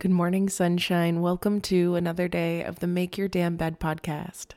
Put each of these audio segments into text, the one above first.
Good morning, sunshine. Welcome to another day of the Make Your Damn Bed podcast.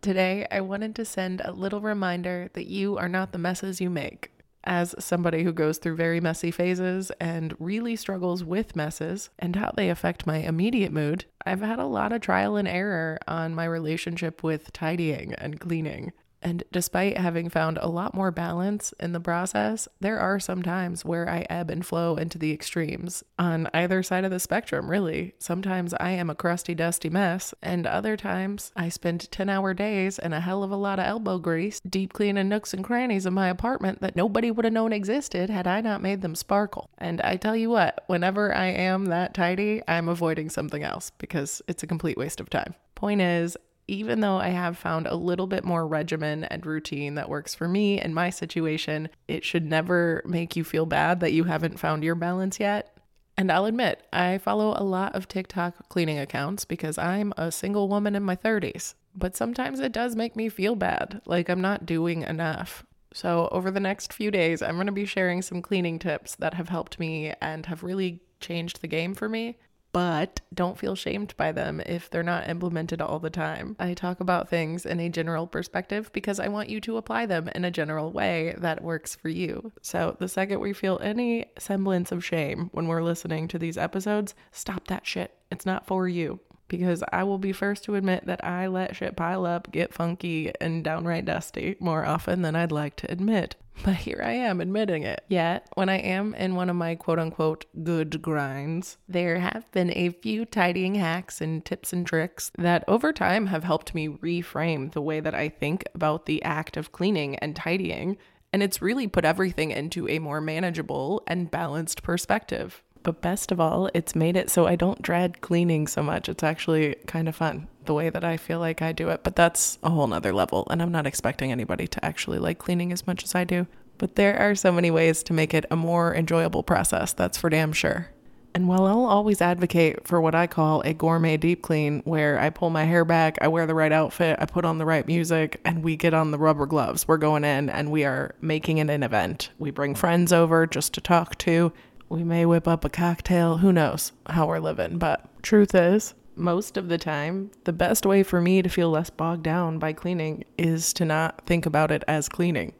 Today, I wanted to send a little reminder that you are not the messes you make. As somebody who goes through very messy phases and really struggles with messes and how they affect my immediate mood, I've had a lot of trial and error on my relationship with tidying and cleaning. And despite having found a lot more balance in the process, there are some times where I ebb and flow into the extremes on either side of the spectrum, really. Sometimes I am a crusty, dusty mess, and other times I spend 10 hour days and a hell of a lot of elbow grease deep cleaning nooks and crannies of my apartment that nobody would have known existed had I not made them sparkle. And I tell you what, whenever I am that tidy, I'm avoiding something else because it's a complete waste of time. Point is, even though I have found a little bit more regimen and routine that works for me and my situation, it should never make you feel bad that you haven't found your balance yet. And I'll admit, I follow a lot of TikTok cleaning accounts because I'm a single woman in my 30s. But sometimes it does make me feel bad, like I'm not doing enough. So, over the next few days, I'm going to be sharing some cleaning tips that have helped me and have really changed the game for me but don't feel shamed by them if they're not implemented all the time. I talk about things in a general perspective because I want you to apply them in a general way that works for you. So, the second we feel any semblance of shame when we're listening to these episodes, stop that shit. It's not for you because I will be first to admit that I let shit pile up, get funky, and downright dusty more often than I'd like to admit. But here I am admitting it. Yet, when I am in one of my quote unquote good grinds, there have been a few tidying hacks and tips and tricks that over time have helped me reframe the way that I think about the act of cleaning and tidying. And it's really put everything into a more manageable and balanced perspective. But best of all, it's made it so I don't dread cleaning so much. It's actually kind of fun the way that I feel like I do it. But that's a whole nother level. And I'm not expecting anybody to actually like cleaning as much as I do. But there are so many ways to make it a more enjoyable process, that's for damn sure. And while I'll always advocate for what I call a gourmet deep clean, where I pull my hair back, I wear the right outfit, I put on the right music, and we get on the rubber gloves, we're going in and we are making it an event. We bring friends over just to talk to, We may whip up a cocktail. Who knows how we're living? But truth is, most of the time, the best way for me to feel less bogged down by cleaning is to not think about it as cleaning.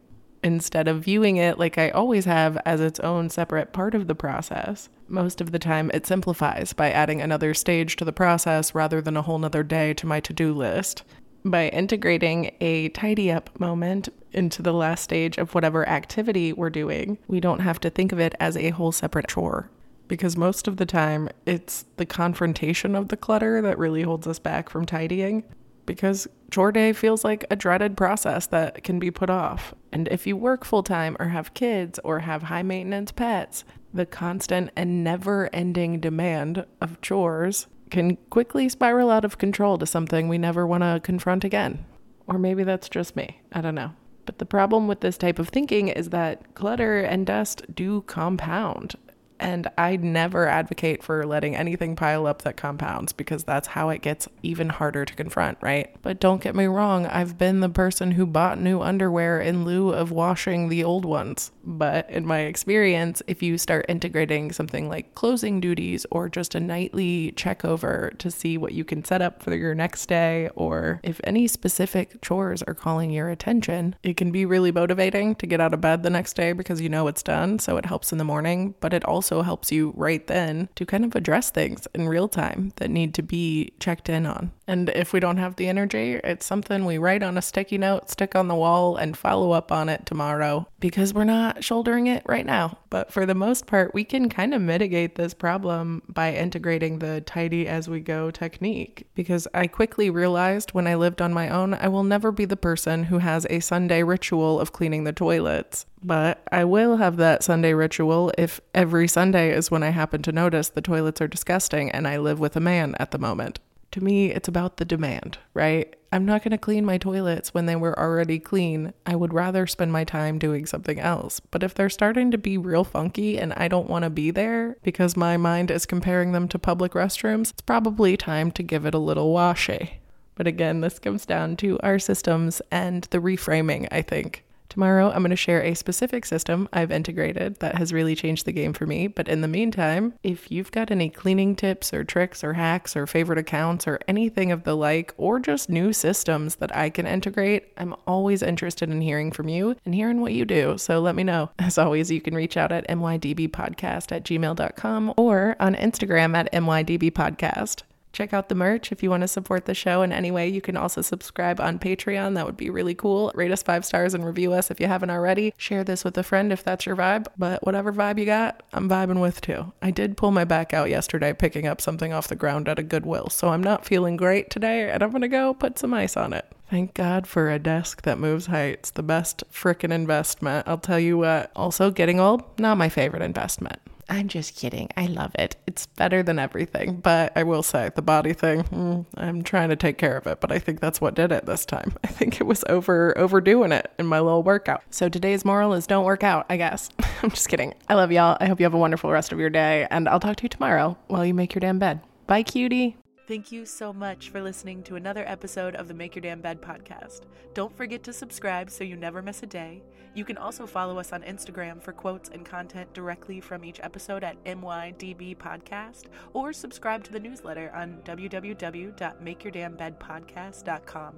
Instead of viewing it like I always have as its own separate part of the process, most of the time it simplifies by adding another stage to the process rather than a whole nother day to my to do list. By integrating a tidy up moment into the last stage of whatever activity we're doing, we don't have to think of it as a whole separate chore because most of the time it's the confrontation of the clutter that really holds us back from tidying. Because chore day feels like a dreaded process that can be put off. And if you work full time or have kids or have high maintenance pets, the constant and never ending demand of chores can quickly spiral out of control to something we never want to confront again. Or maybe that's just me. I don't know. But the problem with this type of thinking is that clutter and dust do compound. And I never advocate for letting anything pile up that compounds because that's how it gets even harder to confront, right? But don't get me wrong, I've been the person who bought new underwear in lieu of washing the old ones. But in my experience, if you start integrating something like closing duties or just a nightly check over to see what you can set up for your next day, or if any specific chores are calling your attention, it can be really motivating to get out of bed the next day because you know it's done. So it helps in the morning, but it also also helps you right then to kind of address things in real time that need to be checked in on. And if we don't have the energy, it's something we write on a sticky note, stick on the wall, and follow up on it tomorrow because we're not shouldering it right now. But for the most part, we can kind of mitigate this problem by integrating the tidy as we go technique. Because I quickly realized when I lived on my own, I will never be the person who has a Sunday ritual of cleaning the toilets. But I will have that Sunday ritual if every Sunday is when I happen to notice the toilets are disgusting and I live with a man at the moment. To me, it's about the demand, right? I'm not going to clean my toilets when they were already clean. I would rather spend my time doing something else. But if they're starting to be real funky and I don't want to be there because my mind is comparing them to public restrooms, it's probably time to give it a little washy. But again, this comes down to our systems and the reframing, I think. Tomorrow, I'm going to share a specific system I've integrated that has really changed the game for me. But in the meantime, if you've got any cleaning tips or tricks or hacks or favorite accounts or anything of the like, or just new systems that I can integrate, I'm always interested in hearing from you and hearing what you do. So let me know. As always, you can reach out at mydbpodcast at gmail.com or on Instagram at mydbpodcast. Check out the merch if you want to support the show in any way. You can also subscribe on Patreon. That would be really cool. Rate us five stars and review us if you haven't already. Share this with a friend if that's your vibe. But whatever vibe you got, I'm vibing with too. I did pull my back out yesterday picking up something off the ground at a Goodwill, so I'm not feeling great today, and I'm gonna go put some ice on it. Thank God for a desk that moves heights. The best frickin' investment. I'll tell you what. Also, getting old, not my favorite investment. I'm just kidding. I love it. It's better than everything. But I will say, the body thing, mm, I'm trying to take care of it, but I think that's what did it this time. I think it was over overdoing it in my little workout. So today's moral is don't work out, I guess. I'm just kidding. I love y'all. I hope you have a wonderful rest of your day, and I'll talk to you tomorrow while you make your damn bed. Bye, cutie. Thank you so much for listening to another episode of the Make Your Damn Bed podcast. Don't forget to subscribe so you never miss a day. You can also follow us on Instagram for quotes and content directly from each episode at MYDB Podcast or subscribe to the newsletter on www.makeyourdamnbedpodcast.com.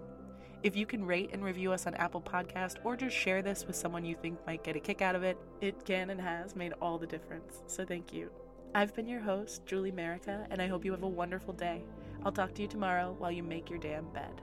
If you can rate and review us on Apple Podcast or just share this with someone you think might get a kick out of it, it can and has made all the difference. So thank you. I've been your host, Julie Merica, and I hope you have a wonderful day. I'll talk to you tomorrow while you make your damn bed.